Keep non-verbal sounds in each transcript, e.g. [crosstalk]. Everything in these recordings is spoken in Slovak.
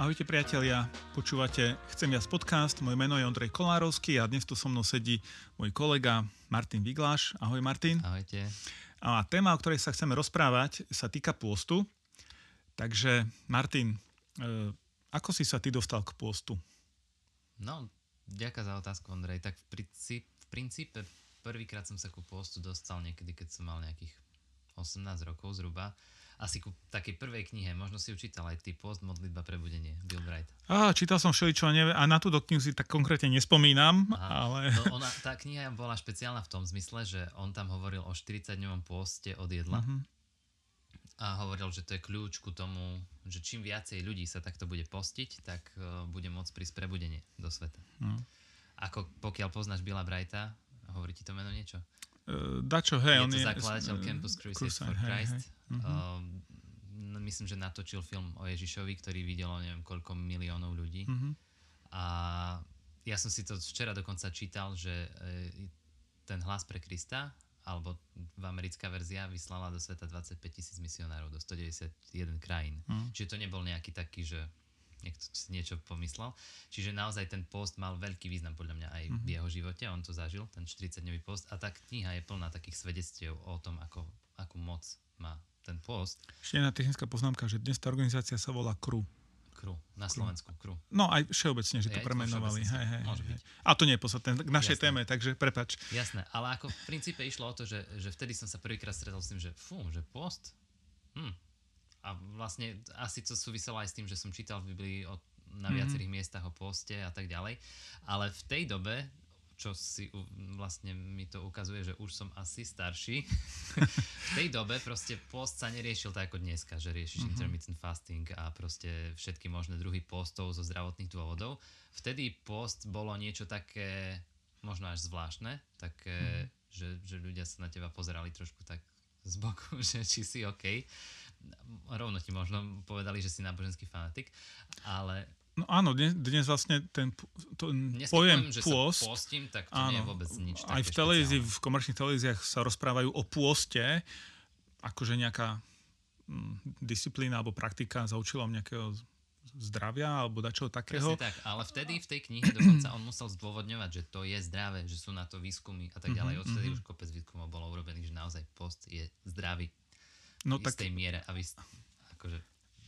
Ahojte priatelia, počúvate Chcem viac podcast, moje meno je Ondrej Kolárovský a dnes tu so mnou sedí môj kolega Martin Vigláš. Ahoj Martin. Ahojte. A téma, o ktorej sa chceme rozprávať, sa týka pôstu. Takže Martin, e, ako si sa ty dostal k pôstu? No, ďakujem za otázku, Ondrej. Tak v princípe, v princípe prvýkrát som sa ku pôstu dostal niekedy, keď som mal nejakých 18 rokov zhruba asi ku takej prvej knihe, možno si ju čítal aj ty, Post, modlitba, prebudenie, Bill Bright. Á, čítal som všeličo a, neviem, a na túto knihu si tak konkrétne nespomínam, Aha. ale... No, ona, tá kniha bola špeciálna v tom zmysle, že on tam hovoril o 40-dňovom pôste od jedla. Uh-huh. A hovoril, že to je kľúč ku tomu, že čím viacej ľudí sa takto bude postiť, tak uh, bude môcť prísť prebudenie do sveta. Uh-huh. Ako pokiaľ poznáš Billa Brighta, hovorí ti to meno niečo? Uh, dačo, hej, je on to je... zakladateľ uh, Campus Crusade for Christ. Hej, Uh-huh. Uh, myslím, že natočil film o Ježišovi, ktorý videlo neviem koľko miliónov ľudí. Uh-huh. A ja som si to včera dokonca čítal, že e, ten hlas pre Krista, alebo americká verzia vyslala do sveta 25 tisíc misionárov do 191 krajín. Uh-huh. Čiže to nebol nejaký taký, že niekto si niečo pomyslel. Čiže naozaj ten post mal veľký význam podľa mňa aj uh-huh. v jeho živote, on to zažil, ten 40-dňový post a tá kniha je plná takých svedectiev o tom, ako, akú moc má ten post. Ešte jedna technická poznámka, že dnes tá organizácia sa volá KRU. KRU, na Slovensku KRU. No aj všeobecne, že to premenovali. Hej, hej, môže hej. byť. A to nie je podstatné k našej Jasné. téme, takže prepač. Jasné, ale ako v princípe išlo o to, že, že vtedy som sa prvýkrát stretol s tým, že fú, že post? Hm. A vlastne asi to súviselo aj s tým, že som čítal v Biblii o, na mhm. viacerých mm-hmm. miestach o poste a tak ďalej. Ale v tej dobe čo si vlastne mi to ukazuje, že už som asi starší. [laughs] v tej dobe proste post sa neriešil tak ako dneska, že riešiš uh-huh. intermittent fasting a proste všetky možné druhy postov zo zdravotných dôvodov. Vtedy post bolo niečo také možno až zvláštne, také, uh-huh. že, že ľudia sa na teba pozerali trošku tak z boku, [laughs] že či si OK. Rovno ti možno povedali, že si náboženský fanatik, ale No áno, dnes, dnes vlastne ten to, pojem poviem, pôst... Sa postím, tak to áno, nie je vôbec nič Aj v televízii, v komerčných televíziách sa rozprávajú o pôste, akože nejaká hm, disciplína alebo praktika za účelom nejakého zdravia alebo dačoho takého. Presne tak, ale vtedy v tej knihe dokonca on musel zdôvodňovať, že to je zdravé, že sú na to výskumy a tak ďalej. Mhm, Odtedy mm-hmm. už kopec výskumov bolo urobených, že naozaj post je zdravý no, v tak... miere a vy, akože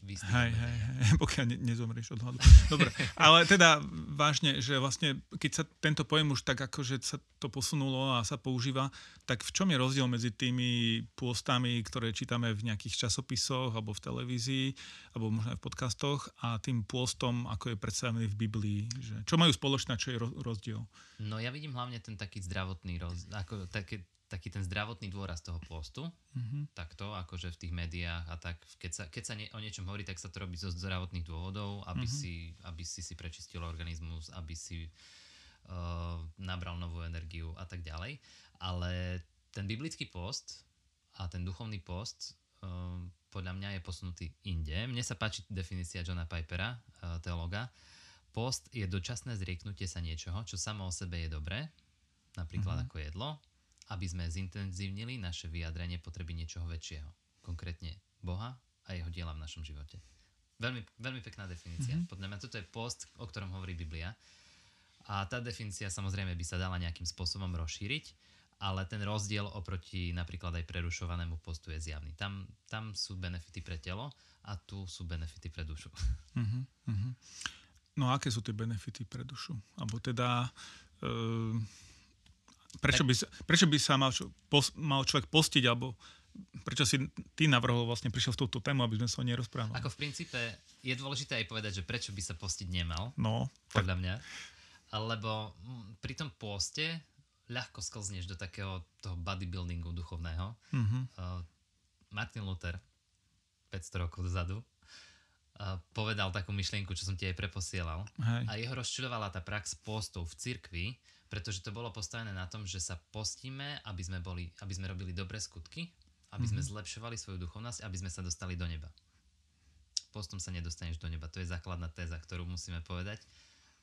Hej, hej, hej, [laughs] pokiaľ ne, nezomrieš od hladu. Dobre, ale teda vážne, že vlastne, keď sa tento pojem už tak akože sa to posunulo a sa používa, tak v čom je rozdiel medzi tými pôstami, ktoré čítame v nejakých časopisoch alebo v televízii, alebo možno aj v podcastoch a tým pôstom, ako je predstavený v Biblii? Že, čo majú spoločné, čo je rozdiel? No ja vidím hlavne ten taký zdravotný rozdiel, ako také, taký ten zdravotný dôraz toho postu, mm-hmm. takto, akože v tých médiách a tak, keď sa, keď sa nie, o niečom hovorí, tak sa to robí zo zdravotných dôvodov, aby, mm-hmm. si, aby si si prečistil organizmus, aby si uh, nabral novú energiu a tak ďalej. Ale ten biblický post a ten duchovný post uh, podľa mňa je posunutý inde. Mne sa páči definícia Johna Pipera, uh, teologa. Post je dočasné zrieknutie sa niečoho, čo samo o sebe je dobré, napríklad mm-hmm. ako jedlo, aby sme zintenzívnili naše vyjadrenie potreby niečoho väčšieho, konkrétne Boha a jeho diela v našom živote. Veľmi, veľmi pekná definícia. Mm-hmm. Podľa mňa toto je post, o ktorom hovorí Biblia. A tá definícia samozrejme by sa dala nejakým spôsobom rozšíriť, ale ten rozdiel oproti napríklad aj prerušovanému postu je zjavný. Tam, tam sú benefity pre telo a tu sú benefity pre dušu. Mm-hmm. No a aké sú tie benefity pre dušu? Alebo teda... Uh Prečo by, prečo by sa mal, pos, mal človek postiť, alebo prečo si ty navrhol vlastne prišiel v túto tému, aby sme sa o nej rozprávali? Ako v princípe je dôležité aj povedať, že prečo by sa postiť nemal, no, podľa tak. mňa. Lebo pri tom poste ľahko sklzneš do takého toho bodybuildingu duchovného. Mm-hmm. Uh, Martin Luther 500 rokov dozadu uh, povedal takú myšlienku, čo som ti aj preposielal. Hej. A jeho rozčudovala tá prax postov v cirkvi, pretože to bolo postavené na tom, že sa postíme, aby sme, boli, aby sme robili dobré skutky, aby mm-hmm. sme mhm. zlepšovali svoju duchovnosť, aby sme sa dostali do neba. Postom sa nedostaneš do neba. To je základná téza, ktorú musíme povedať.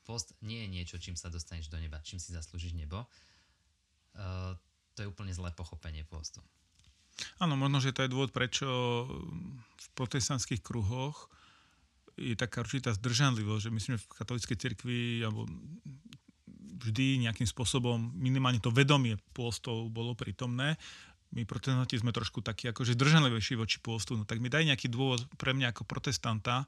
Post nie je niečo, čím sa dostaneš do neba, čím si zaslúžiš nebo. Uh, to je úplne zlé pochopenie postu. Áno, možno, že to je dôvod, prečo v protestantských kruhoch je taká určitá zdržanlivosť, že myslím, že v katolíckej cirkvi alebo vždy nejakým spôsobom minimálne to vedomie pôstov bolo prítomné. My protestanti sme trošku takí akože zdržanlivejší voči pôstu. No tak mi daj nejaký dôvod pre mňa ako protestanta,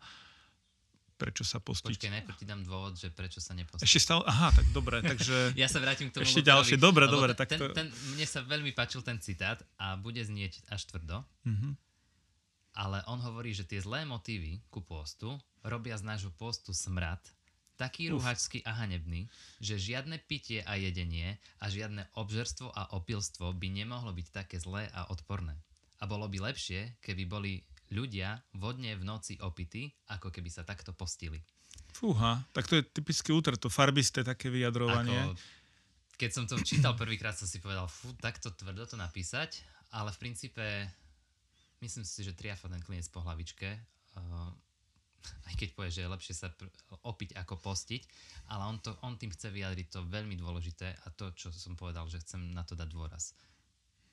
prečo sa postiť. Počkej, najprv ti dám dôvod, že prečo sa nepostiť. Ešte stále? Aha, tak dobre, [laughs] takže... ja sa vrátim k tomu. Ešte ďalšie, dobre, dobre. Ten, tak to... ten, mne sa veľmi páčil ten citát a bude znieť až tvrdo, mm-hmm. ale on hovorí, že tie zlé motívy ku postu robia z nášho postu smrad taký rúhačský a hanebný, že žiadne pitie a jedenie a žiadne obžerstvo a opilstvo by nemohlo byť také zlé a odporné. A bolo by lepšie, keby boli ľudia vodne v noci opity, ako keby sa takto postili. Fúha, tak to je typické útr, to farbisté také vyjadrovanie. Ako, keď som to čítal prvýkrát, som si povedal, fú, takto tvrdo to napísať, ale v princípe myslím si, že triafa ten klinec po hlavičke, uh, aj keď povie, že je lepšie sa pr- opiť ako postiť, ale on, to, on tým chce vyjadriť to veľmi dôležité a to, čo som povedal, že chcem na to dať dôraz.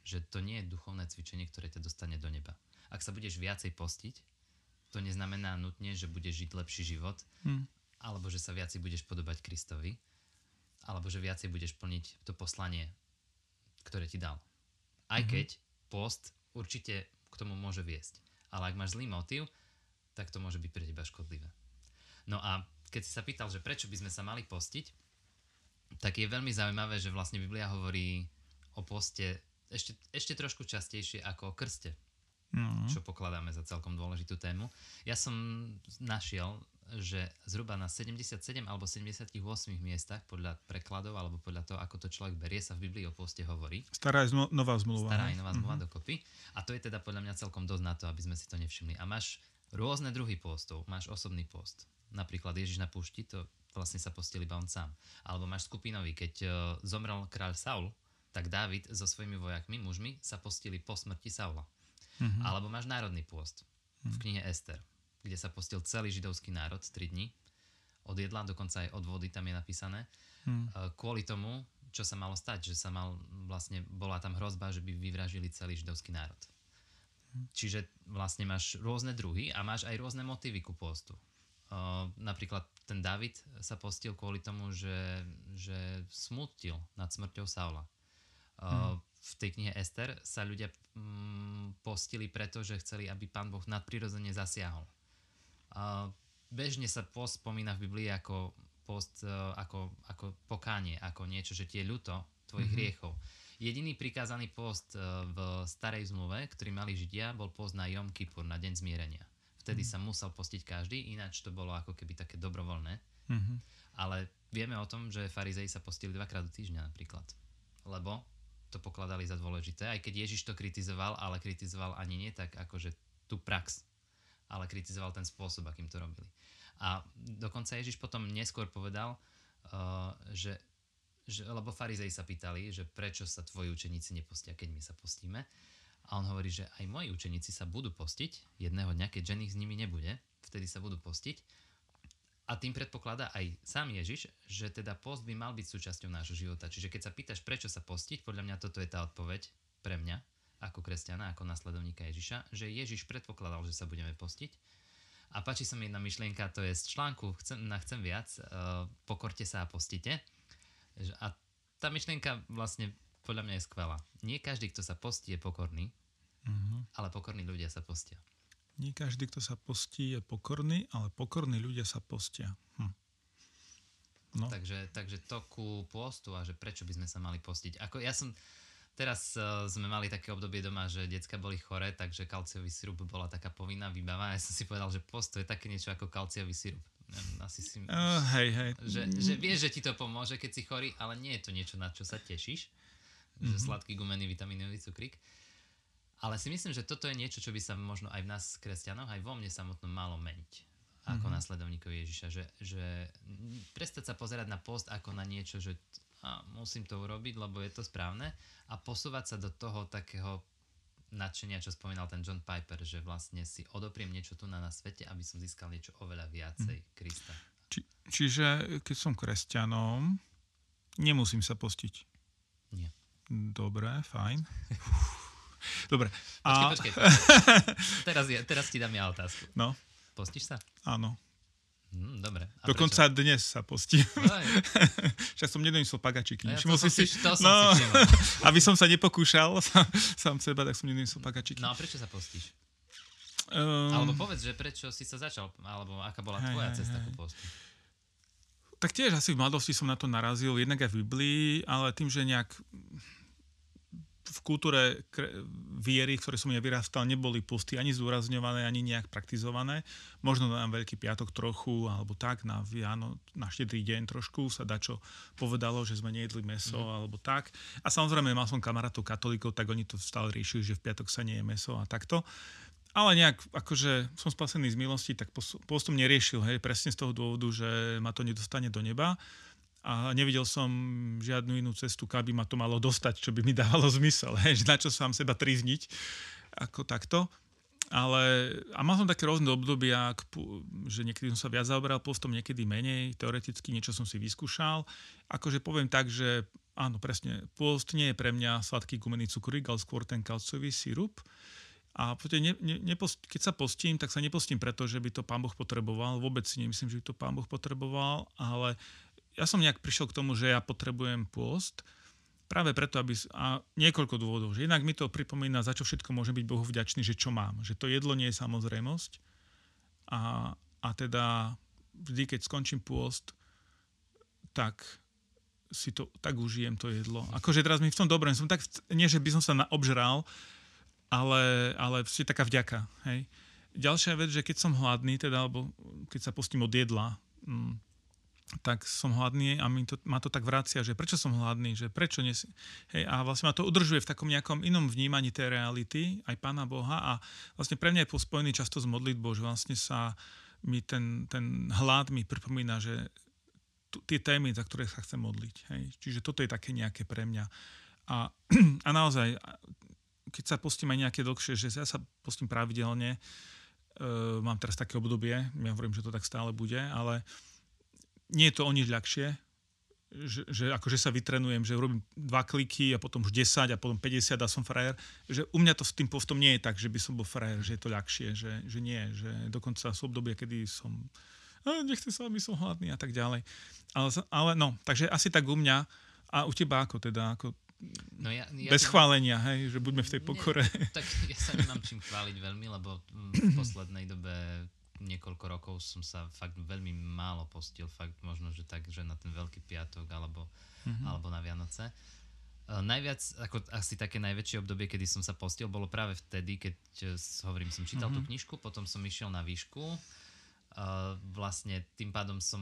Že to nie je duchovné cvičenie, ktoré ťa dostane do neba ak sa budeš viacej postiť, to neznamená nutne, že budeš žiť lepší život, hmm. alebo že sa viacej budeš podobať Kristovi, alebo že viacej budeš plniť to poslanie, ktoré ti dal. Aj hmm. keď post určite k tomu môže viesť. Ale ak máš zlý motív, tak to môže byť pre teba škodlivé. No a keď si sa pýtal, že prečo by sme sa mali postiť, tak je veľmi zaujímavé, že vlastne Biblia hovorí o poste ešte, ešte trošku častejšie ako o krste mm. čo pokladáme za celkom dôležitú tému. Ja som našiel, že zhruba na 77 alebo 78 miestach podľa prekladov alebo podľa toho, ako to človek berie, sa v Biblii o poste hovorí. Stará je zmo- nová zmluva. Stará je nová zmluva mm-hmm. dokopy. A to je teda podľa mňa celkom dosť na to, aby sme si to nevšimli. A máš rôzne druhy postov. Máš osobný post. Napríklad Ježiš na púšti, to vlastne sa postil iba on sám. Alebo máš skupinový, keď uh, zomrel kráľ Saul, tak Dávid so svojimi vojakmi, mužmi, sa postili po smrti Saula. Mm-hmm. Alebo máš národný mm-hmm. v mhm. knihe Ester, kde sa postil celý židovský národ 3 dní. Od jedla, dokonca aj od vody tam je napísané. Mm. Kvôli tomu, čo sa malo stať, že sa mal, vlastne bola tam hrozba, že by vyvražili celý židovský národ. Čiže vlastne máš rôzne druhy a máš aj rôzne motívy ku postu. Uh, napríklad ten David sa postil kvôli tomu, že, že smutil nad smrťou Saula. Uh, mm v tej knihe Ester sa ľudia mm, postili preto, že chceli, aby pán Boh nadprirodzene zasiahol. A bežne sa post spomína v Biblii ako post, ako, ako pokánie, ako niečo, že tie ľuto tvojich mm-hmm. hriechov. Jediný prikázaný post e, v starej zmluve, ktorý mali Židia, bol post na Jom Kippur, na deň zmierenia. Vtedy mm-hmm. sa musel postiť každý, ináč to bolo ako keby také dobrovoľné. Mm-hmm. Ale vieme o tom, že farizei sa postili dvakrát do týždňa napríklad. Lebo to pokladali za dôležité, aj keď Ježiš to kritizoval, ale kritizoval ani nie tak akože tú prax, ale kritizoval ten spôsob, akým to robili. A dokonca Ježiš potom neskôr povedal, uh, že, že, lebo farizei sa pýtali, že prečo sa tvoji učeníci nepostia, keď my sa postíme. A on hovorí, že aj moji učeníci sa budú postiť jedného dňa, keď žených s nimi nebude, vtedy sa budú postiť a tým predpokladá aj sám Ježiš, že teda post by mal byť súčasťou nášho života. Čiže keď sa pýtaš, prečo sa postiť, podľa mňa toto je tá odpoveď pre mňa, ako kresťana, ako nasledovníka Ježiša, že Ježiš predpokladal, že sa budeme postiť. A páči sa mi jedna myšlienka, to je z článku Chcem, na Chcem viac, uh, pokorte sa a postite. A tá myšlienka vlastne podľa mňa je skvelá. Nie každý, kto sa postí, je pokorný, uh-huh. ale pokorní ľudia sa postia. Nie každý, kto sa postí, je pokorný, ale pokorní ľudia sa postia. Hm. No. Takže, takže to ku postu a že prečo by sme sa mali postiť. Ako ja som, teraz uh, sme mali také obdobie doma, že decka boli chore, takže kalciový sirup bola taká povinná výbava. Ja som si povedal, že post to je také niečo ako kalciový sirup. Asi si, uh, hej, hej. Že, že vieš, že ti to pomôže, keď si chorý, ale nie je to niečo, na čo sa tešíš. Mm-hmm. Že mhm. sladký gumený vitaminový cukrík. Ale si myslím, že toto je niečo, čo by sa možno aj v nás, kresťanoch, aj vo mne samotnom malo meniť ako mm-hmm. následovníkov Ježiša, že, že prestať sa pozerať na post ako na niečo, že a musím to urobiť, lebo je to správne a posúvať sa do toho takého nadšenia, čo spomínal ten John Piper, že vlastne si odopriem niečo tu na, na svete, aby som získal niečo oveľa viacej mm. Krista. Či, čiže keď som kresťanom, nemusím sa postiť? Nie. Dobre, fajn. [laughs] Dobre. Počkej, a... počkej. [laughs] Teraz, teraz ti dám ja otázku. No. Postíš sa? Áno. Mm, dobre. A Dokonca prečo? dnes sa postím. [laughs] Však som nedoniesol pagačiky. Ja to, som si, to som no, si [laughs] aby som sa nepokúšal [laughs] sám, sám seba, tak som nedoniesol pagačiky. No a prečo sa postíš? Um, alebo povedz, že prečo si sa začal, alebo aká bola hej, tvoja hej, cesta ku postu? Tak tiež asi v mladosti som na to narazil, jednak aj v Biblii, ale tým, že nejak v kultúre viery, v ktorej som ja vyrastal, neboli pusty ani zdôrazňované, ani nejak praktizované. Možno na Veľký piatok trochu, alebo tak, na Viano, na štedrý deň trošku sa dačo povedalo, že sme nejedli meso, mm. alebo tak. A samozrejme, mal som kamarátov katolíkov, tak oni to stále riešili, že v piatok sa nie je meso a takto. Ale nejak, akože som spasený z milosti, tak postom neriešil, hej, presne z toho dôvodu, že ma to nedostane do neba a nevidel som žiadnu inú cestu, aby ma to malo dostať, čo by mi dávalo zmysel, [laughs] hej, na čo sám seba trizniť, ako takto. Ale, a mal som také rôzne obdobia, že niekedy som sa viac zaoberal postom, niekedy menej, teoreticky niečo som si vyskúšal. Akože poviem tak, že áno, presne, post nie je pre mňa sladký gumený cukrík, ale skôr ten kalcový sirup. A ne, ne, nepost, keď sa postím, tak sa nepostím preto, že by to pán Boh potreboval. Vôbec si nemyslím, že by to pán Boh potreboval, ale ja som nejak prišiel k tomu, že ja potrebujem pôst, práve preto, aby... A niekoľko dôvodov. Že jednak mi to pripomína, za čo všetko môžem byť Bohu vďačný, že čo mám. Že to jedlo nie je samozrejmosť. A, a teda vždy, keď skončím pôst, tak si to tak užijem to jedlo. Akože teraz mi v tom dobrém, som tak, nie že by som sa obžral, ale, ale je taká vďaka. Hej. Ďalšia vec, že keď som hladný, teda, alebo keď sa postím od jedla, mm, tak som hladný a mi to, ma to tak vracia, že prečo som hladný, že prečo nie Hej, a vlastne ma to udržuje v takom nejakom inom vnímaní tej reality, aj Pána Boha a vlastne pre mňa je pospojený často s modlitbou, že vlastne sa mi ten, ten hlad mi pripomína, že t- tie témy, za ktoré sa chcem modliť. Hej. Čiže toto je také nejaké pre mňa. A, [clears throat] a naozaj, keď sa postím aj nejaké dlhšie, že ja sa postím pravidelne, uh, mám teraz také obdobie, ja hovorím, že to tak stále bude, ale nie je to o nič ľahšie, že, že akože sa vytrenujem, že robím dva kliky a potom už 10 a potom 50 a som frajer, že u mňa to s tým postom nie je tak, že by som bol frajer, že je to ľahšie, že, že nie, že dokonca sú obdobie, kedy som a nechcem sa, aby som hladný a tak ďalej. Ale, ale no, takže asi tak u mňa a u teba ako teda, ako No ja, ja Bez chválenia, hej, že buďme v tej pokore. Nie, tak ja sa nemám čím chváliť veľmi, lebo v [clears throat] poslednej dobe niekoľko rokov som sa fakt veľmi málo postil, fakt možno, že tak, že na ten Veľký piatok alebo, mm-hmm. alebo na Vianoce. Uh, najviac, ako asi také najväčšie obdobie, kedy som sa postil, bolo práve vtedy, keď, uh, hovorím, som čítal mm-hmm. tú knižku, potom som išiel na výšku. Uh, vlastne tým pádom som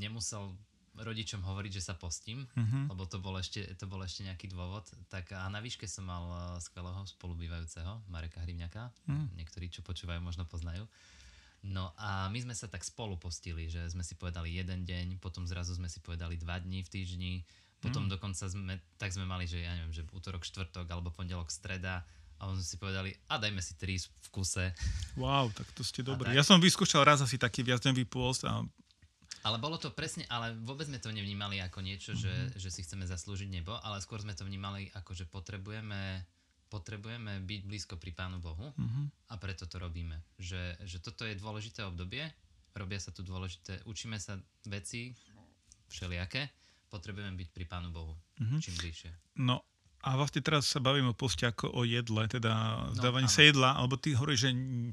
nemusel rodičom hovoriť, že sa postím, mm-hmm. lebo to bol, ešte, to bol ešte nejaký dôvod. Tak a na výške som mal skvelého spolubývajúceho, Mareka Hrivňaka. Mm. Niektorí, čo počúvajú, možno poznajú. No a my sme sa tak spolu postili, že sme si povedali jeden deň, potom zrazu sme si povedali dva dní v týždni, potom mm. dokonca sme, tak sme mali, že ja neviem, že útorok, štvrtok alebo pondelok, streda a on sme si povedali, a dajme si tri v kuse. Wow, tak to ste dobrí. Ja som vyskúšal raz asi taký viacdňový pôst a ale bolo to presne, ale vôbec sme to nevnímali ako niečo, mm-hmm. že, že si chceme zaslúžiť nebo, ale skôr sme to vnímali ako, že potrebujeme potrebujeme byť blízko pri Pánu Bohu mm-hmm. a preto to robíme. Že, že toto je dôležité obdobie, robia sa tu dôležité, učíme sa veci všelijaké, potrebujeme byť pri Pánu Bohu mm-hmm. čím bližšie. No a vlastne teraz sa bavíme o poste ako o jedle, teda no, zdávanie sa jedla, alebo ty hovoríš, že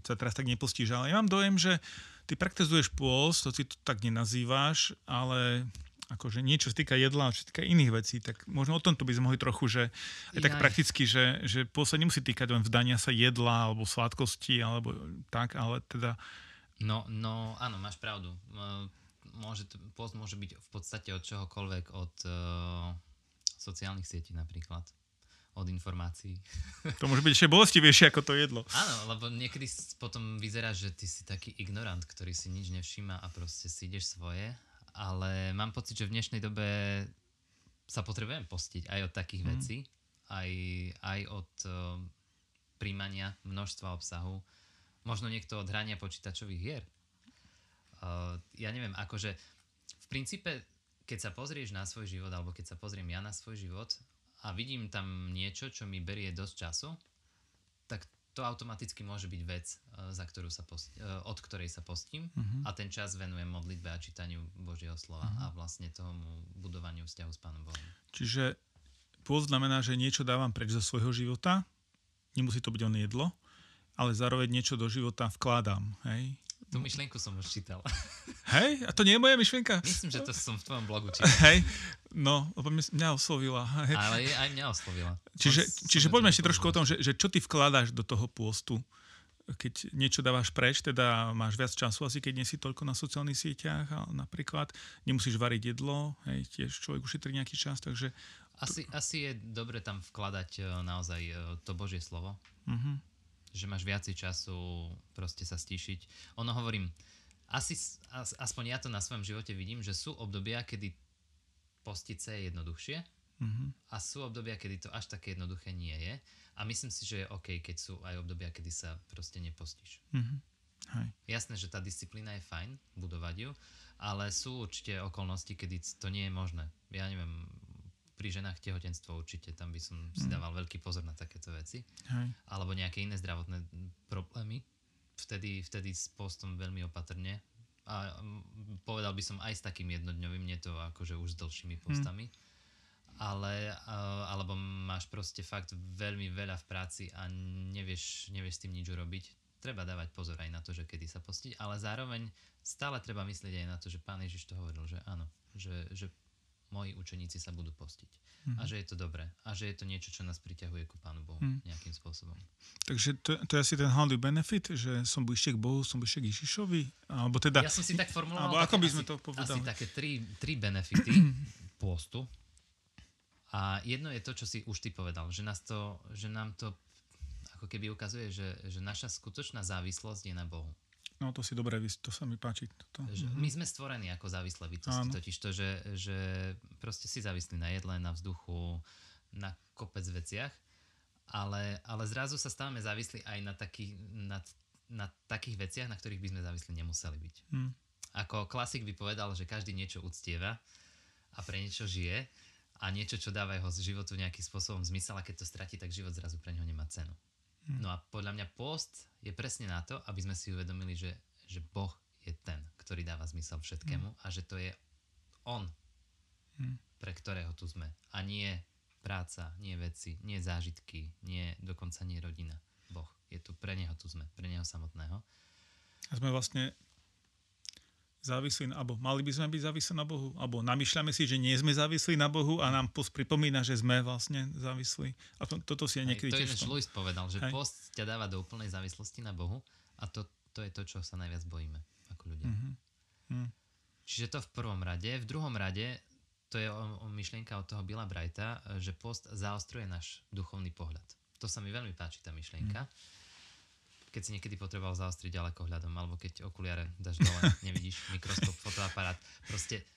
sa teraz tak nepostíš, ale ja mám dojem, že ty praktizuješ pôst, to si to tak nenazýváš, ale akože niečo sa týka jedla, čo sa týka iných vecí, tak možno o tomto by sme mohli trochu, že aj tak prakticky, že, že sa nemusí týkať len vzdania sa jedla alebo sladkosti alebo tak, ale teda... No, no áno, máš pravdu. Môže, post môže byť v podstate od čohokoľvek, od uh, sociálnych sietí napríklad od informácií. [laughs] To môže byť ešte bolestivejšie ako to jedlo. Áno, lebo niekedy potom vyzerá, že ty si taký ignorant, ktorý si nič nevšíma a proste si ideš svoje ale mám pocit, že v dnešnej dobe sa potrebujem postiť aj od takých mm. vecí, aj, aj od uh, príjmania množstva obsahu, možno niekto od hrania počítačových hier. Uh, ja neviem, akože v princípe, keď sa pozrieš na svoj život, alebo keď sa pozriem ja na svoj život a vidím tam niečo, čo mi berie dosť času, to automaticky môže byť vec, uh, za ktorú sa post, uh, od ktorej sa postím uh-huh. a ten čas venujem modlitbe a čítaniu Božieho slova uh-huh. a vlastne tomu budovaniu vzťahu s Pánom Bohom. Čiže pôst znamená, že niečo dávam preč zo svojho života, nemusí to byť on jedlo, ale zároveň niečo do života vkladám. Hej? Tú myšlienku som už čítal. [laughs] Hej? A to nie je moja myšlienka? Myslím, že to som v tvojom blogu čítal. Hej? No, lebo mňa oslovila. Hej. Ale aj mňa oslovila. Čiže, čiže poďme ešte trošku o tom, že, že čo ty vkladáš do toho pôstu? Keď niečo dávaš preč, teda máš viac času, asi keď nie si toľko na sociálnych sieťach, a napríklad nemusíš variť jedlo, hej, tiež človek ušetrí nejaký čas, takže... Asi, asi je dobre tam vkladať e, naozaj e, to Božie slovo. Uh-huh že máš viacej času proste sa stíšiť. Ono hovorím, asi, aspoň ja to na svojom živote vidím, že sú obdobia, kedy postiť sa je jednoduchšie mm-hmm. a sú obdobia, kedy to až také jednoduché nie je. A myslím si, že je OK, keď sú aj obdobia, kedy sa proste nepostíš. Mm-hmm. Hej. Jasné, že tá disciplína je fajn, budovať ju, ale sú určite okolnosti, kedy to nie je možné. Ja neviem, pri ženách tehotenstvo určite, tam by som si mm. dával veľký pozor na takéto veci. Hej. Alebo nejaké iné zdravotné problémy. Vtedy, vtedy s postom veľmi opatrne. A povedal by som aj s takým jednodňovým, nie to akože už s dlhšími postami. Mm. Ale, alebo máš proste fakt veľmi veľa v práci a nevieš, nevieš s tým nič urobiť. Treba dávať pozor aj na to, že kedy sa postiť, ale zároveň stále treba myslieť aj na to, že pán Ježiš to hovoril, že áno, že, že moji učeníci sa budú postiť. Mm. A že je to dobré. A že je to niečo, čo nás priťahuje ku Pánu Bohu mm. nejakým spôsobom. Takže to, to je asi ten hlavný benefit, že som bližšie k Bohu, som bližšie k Ježišovi? Alebo teda... Ja som si tak formuloval... Alebo ako by sme to povedali? Asi také tri, tri benefity [clears throat] postu. A jedno je to, čo si už ty povedal, že, nás to, že nám to ako keby ukazuje, že, že naša skutočná závislosť je na Bohu. No to si dobre, to sa mi páči. Toto. Že my sme stvorení ako závislé bytosti, Áno. totiž to, že, že proste si závislí na jedle, na vzduchu, na kopec veciach, ale, ale zrazu sa stávame závislí aj na, taký, na, na takých veciach, na ktorých by sme závislí nemuseli byť. Hmm. Ako klasik by povedal, že každý niečo uctieva a pre niečo žije a niečo, čo dáva jeho životu nejakým spôsobom zmysel a keď to stratí, tak život zrazu pre neho nemá cenu. No a podľa mňa post je presne na to, aby sme si uvedomili, že, že Boh je ten, ktorý dáva zmysel všetkému mm. a že to je On, mm. pre ktorého tu sme. A nie práca, nie veci, nie zážitky, nie, dokonca nie rodina. Boh je tu, pre Neho tu sme, pre Neho samotného. A sme vlastne závislí, alebo mali by sme byť závislí na Bohu, alebo namýšľame si, že nie sme závislí na Bohu a nám post pripomína, že sme vlastne závislí. A to, toto si aj niekedy to tiež... To je povedal, že Hej. post ťa dáva do úplnej závislosti na Bohu a to, to je to, čo sa najviac bojíme ako ľudia. Mm-hmm. Čiže to v prvom rade. V druhom rade to je o, o myšlienka od toho Billa Brighta, že post zaostruje náš duchovný pohľad. To sa mi veľmi páči, tá myšlienka. Mm keď si niekedy potreboval zaostriť ďalekohľadom, alebo keď okuliare dáš dole, [laughs] nevidíš mikroskop, fotoaparát. Proste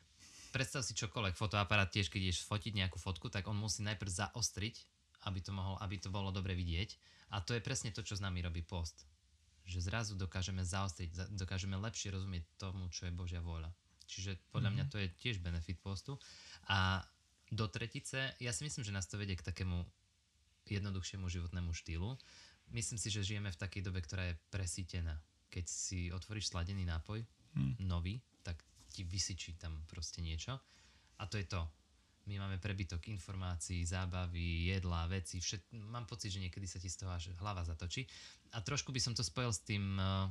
predstav si čokoľvek, fotoaparát tiež, keď ideš fotiť nejakú fotku, tak on musí najprv zaostriť, aby to, mohol, aby to bolo dobre vidieť. A to je presne to, čo s nami robí post. Že zrazu dokážeme zaostriť, dokážeme lepšie rozumieť tomu, čo je Božia vôľa. Čiže podľa mm-hmm. mňa to je tiež benefit postu. A do tretice, ja si myslím, že nás to vedie k takému jednoduchšiemu životnému štýlu, myslím si, že žijeme v takej dobe, ktorá je presítená. Keď si otvoríš sladený nápoj, hmm. nový, tak ti vysyčí tam proste niečo. A to je to. My máme prebytok informácií, zábavy, jedla, veci. Všet... Mám pocit, že niekedy sa ti z toho až hlava zatočí. A trošku by som to spojil s tým, uh,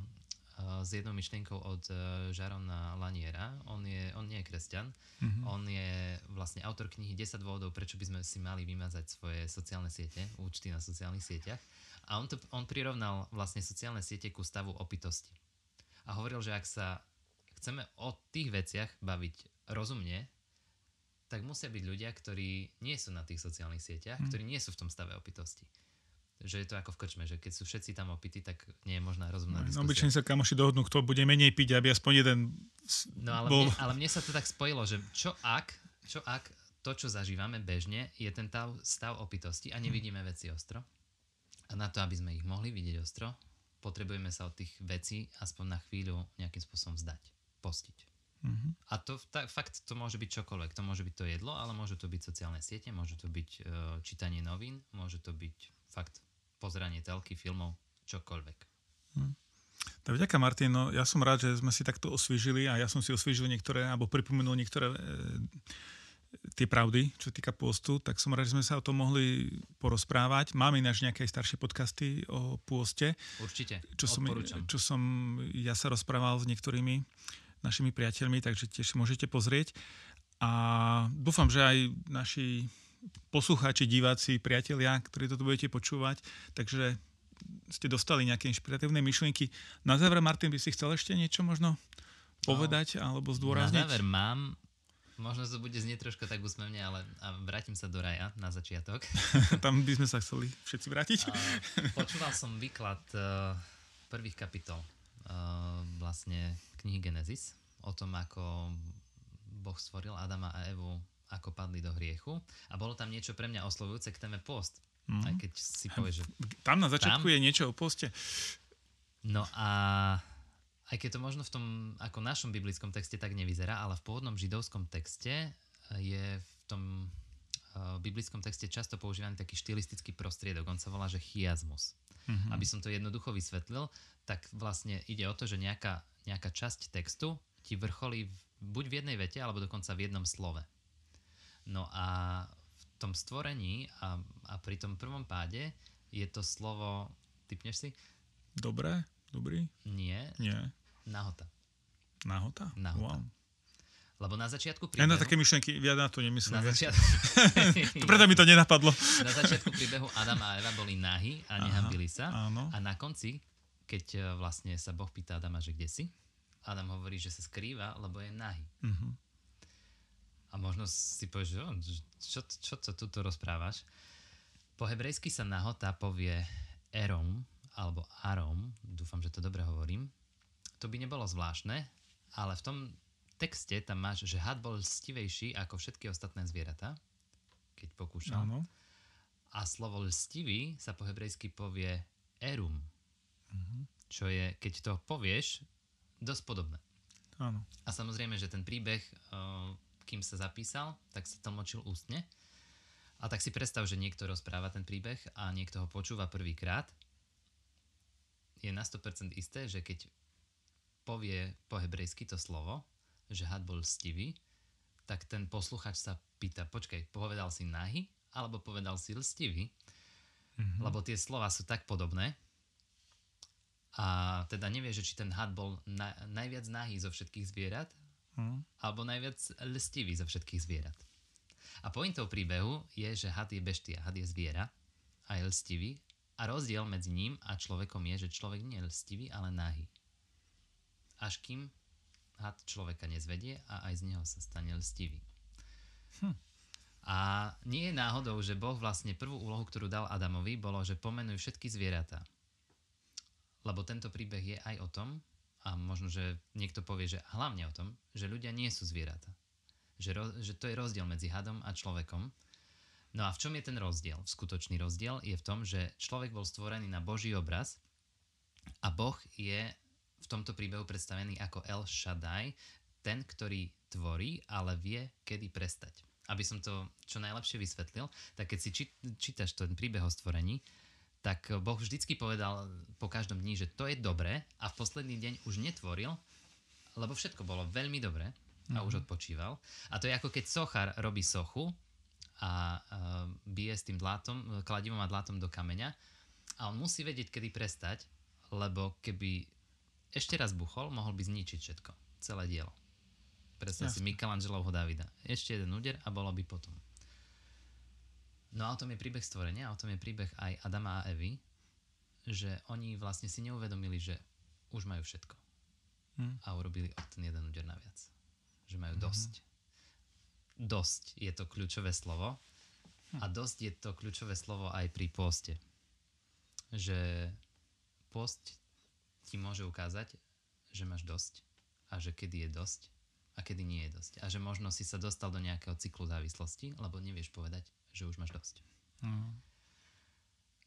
uh, s jednou myšlienkou od uh, Žarona Laniera. On, je, on nie je kresťan. Mm-hmm. On je vlastne autor knihy 10 dôvodov, prečo by sme si mali vymazať svoje sociálne siete, účty na sociálnych sieťach. A on, to, on prirovnal vlastne sociálne siete ku stavu opitosti. A hovoril, že ak sa chceme o tých veciach baviť rozumne, tak musia byť ľudia, ktorí nie sú na tých sociálnych sieťach, hmm. ktorí nie sú v tom stave opitosti. Že je to ako v krčme, že keď sú všetci tam opití, tak nie je možná rozumná no, diskusia. Obyčajne sa kamoši dohodnú, kto bude menej piť, aby aspoň jeden No ale, bol... mne, ale mne sa to tak spojilo, že čo ak, čo ak to, čo zažívame bežne, je ten stav, stav opitosti a nevidíme veci ostro? A na to, aby sme ich mohli vidieť ostro, potrebujeme sa od tých vecí aspoň na chvíľu nejakým spôsobom vzdať, postiť. Mm-hmm. A to tak, fakt to môže byť čokoľvek. To môže byť to jedlo, ale môže to byť sociálne siete, môže to byť uh, čítanie novín, môže to byť fakt pozeranie telky, filmov, čokoľvek. Hm. Tak vďaka Martin, no ja som rád, že sme si takto osviežili a ja som si osviežil niektoré, alebo pripomenul niektoré e, tie pravdy, čo týka pôstu, tak som rád, že sme sa o tom mohli porozprávať. Máme ináč nejaké staršie podcasty o pôste. Určite, čo som, čo som ja sa rozprával s niektorými našimi priateľmi, takže tiež môžete pozrieť. A dúfam, že aj naši poslucháči, diváci, priatelia, ktorí toto budete počúvať, takže ste dostali nejaké inšpiratívne myšlienky. Na záver, Martin, by si chcel ešte niečo možno povedať no, alebo zdôrazniť? Na záver mám, možno to bude znieť troška tak úsmevne, ale a vrátim sa do raja na začiatok. [laughs] Tam by sme sa chceli všetci vrátiť. A, počúval som výklad uh, prvých kapitol uh, vlastne knihy Genesis o tom, ako Boh stvoril Adama a Evu ako padli do hriechu. A bolo tam niečo pre mňa oslovujúce k téme post. Mm. Aj keď si povieš, že... Tam na začiatku tam... je niečo o poste. No a aj keď to možno v tom ako našom biblickom texte tak nevyzerá, ale v pôvodnom židovskom texte je v tom uh, biblickom texte často používaný taký štilistický prostriedok. On sa volá, že chiasmus. Mm-hmm. Aby som to jednoducho vysvetlil, tak vlastne ide o to, že nejaká, nejaká časť textu ti vrcholí buď v jednej vete, alebo dokonca v jednom slove. No a v tom stvorení a, a pri tom prvom páde je to slovo, typneš si? Dobré? Dobrý? Nie. Nie. Nahota. Nahota? Nahota. Wow. Lebo na začiatku príbehu... Ja na také myšlenky, ja na to nemyslím. Na začiatku... [laughs] Preto mi to nenapadlo. na začiatku príbehu Adam a Eva boli nahy a nehambili sa. Áno. A na konci, keď e, vlastne sa Boh pýta Adama, že kde si, Adam hovorí, že sa skrýva, lebo je nahy. Uh-huh. A možno si povieš, že čo, čo, čo tu rozprávaš? Po hebrejsky sa nahota povie erom, alebo arom, dúfam, že to dobre hovorím. To by nebolo zvláštne, ale v tom texte tam máš, že had bol lstivejší ako všetky ostatné zvieratá, keď pokúšal. Áno. A slovo lstivý sa po hebrejsky povie erum, uh-huh. čo je, keď to povieš, dosť podobné. Áno. A samozrejme, že ten príbeh kým sa zapísal, tak sa tlmočil ústne. A tak si predstav, že niekto rozpráva ten príbeh a niekto ho počúva prvýkrát. Je na 100% isté, že keď povie po hebrejsky to slovo, že had bol stivý, tak ten posluchač sa pýta, počkaj, povedal si nahy, alebo povedal si lstivý, mm-hmm. lebo tie slova sú tak podobné, a teda nevie, že či ten had bol na, najviac nahý zo všetkých zvierat, hmm. alebo najviac lstivý zo všetkých zvierat. A pointou príbehu je, že had je beštia, had je zviera a je lstivý a rozdiel medzi ním a človekom je, že človek nie je lstivý, ale nahý. Až kým had človeka nezvedie a aj z neho sa stane lstivý. Hm. A nie je náhodou, že Boh vlastne prvú úlohu, ktorú dal Adamovi, bolo, že pomenuj všetky zvieratá. Lebo tento príbeh je aj o tom, a možno, že niekto povie, že hlavne o tom, že ľudia nie sú zvieratá. Že, ro, že to je rozdiel medzi hadom a človekom. No a v čom je ten rozdiel? Skutočný rozdiel je v tom, že človek bol stvorený na Boží obraz a Boh je v tomto príbehu predstavený ako El Shaddai, ten, ktorý tvorí, ale vie, kedy prestať. Aby som to čo najlepšie vysvetlil, tak keď si čítaš ten príbeh o stvorení, tak Boh vždycky povedal po každom dni, že to je dobré a v posledný deň už netvoril, lebo všetko bolo veľmi dobré a mm-hmm. už odpočíval. A to je ako keď sochár robí sochu a bije s tým dlátom, kladivom a dlátom do kameňa a on musí vedieť, kedy prestať, lebo keby ešte raz buchol, mohol by zničiť všetko, celé dielo. Predstav si Michelangelovho Davida. Ešte jeden úder a bolo by potom. No a o tom je príbeh stvorenia, a o tom je príbeh aj Adama a Evy, že oni vlastne si neuvedomili, že už majú všetko. Hmm. A urobili o ten jeden úder naviac. Že majú hmm. dosť. Dosť je to kľúčové slovo hm. a dosť je to kľúčové slovo aj pri poste. Že post ti môže ukázať, že máš dosť a že kedy je dosť a kedy nie je dosť. A že možno si sa dostal do nejakého cyklu závislosti, lebo nevieš povedať, že už máš dosť. Mm.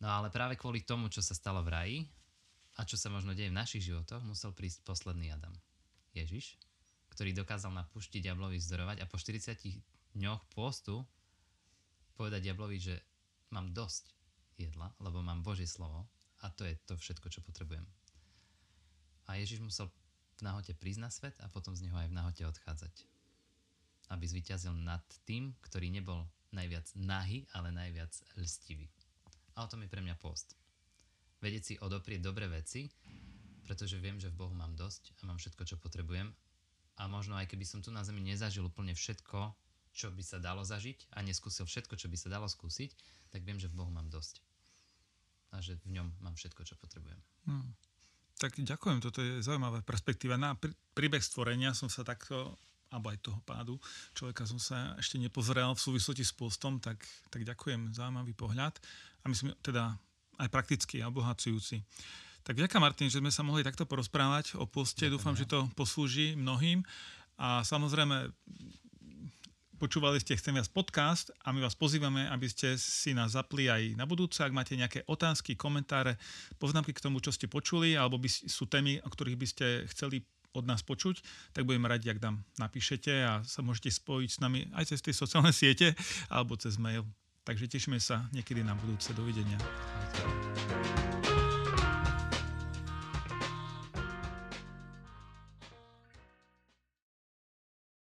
No ale práve kvôli tomu, čo sa stalo v raji a čo sa možno deje v našich životoch, musel prísť posledný Adam. Ježiš, ktorý dokázal na púšti diablovi vzdorovať a po 40 dňoch postu povedať diablovi, že mám dosť jedla, lebo mám Božie slovo A to je to všetko, čo potrebujem. A Ježiš musel v nahote prísť na svet a potom z neho aj v nahote odchádzať. Aby zvyťazil nad tým, ktorý nebol najviac nahý, ale najviac lstivý. A o tom je pre mňa post. Vedieť si odoprieť dobré veci, pretože viem, že v Bohu mám dosť a mám všetko, čo potrebujem. A možno aj keby som tu na zemi nezažil úplne všetko, čo by sa dalo zažiť a neskúsil všetko, čo by sa dalo skúsiť, tak viem, že v Bohu mám dosť. A že v ňom mám všetko, čo potrebujem. Hmm. Tak ďakujem, toto je zaujímavá perspektíva. Na príbeh stvorenia som sa takto, alebo aj toho pádu človeka som sa ešte nepozrel v súvislosti s postom, tak, tak ďakujem, zaujímavý pohľad. A myslím teda aj prakticky a obohacujúci. Tak ďakujem, Martin, že sme sa mohli takto porozprávať o poste. Ďakujem, Dúfam, ja. že to poslúži mnohým. A samozrejme, Počúvali ste Chcem viac podcast a my vás pozývame, aby ste si nás zapli aj na budúce. Ak máte nejaké otázky, komentáre, poznámky k tomu, čo ste počuli, alebo by sú témy, o ktorých by ste chceli od nás počuť, tak budeme radi, ak nám napíšete a sa môžete spojiť s nami aj cez tie sociálne siete alebo cez mail. Takže tešíme sa niekedy na budúce. Dovidenia.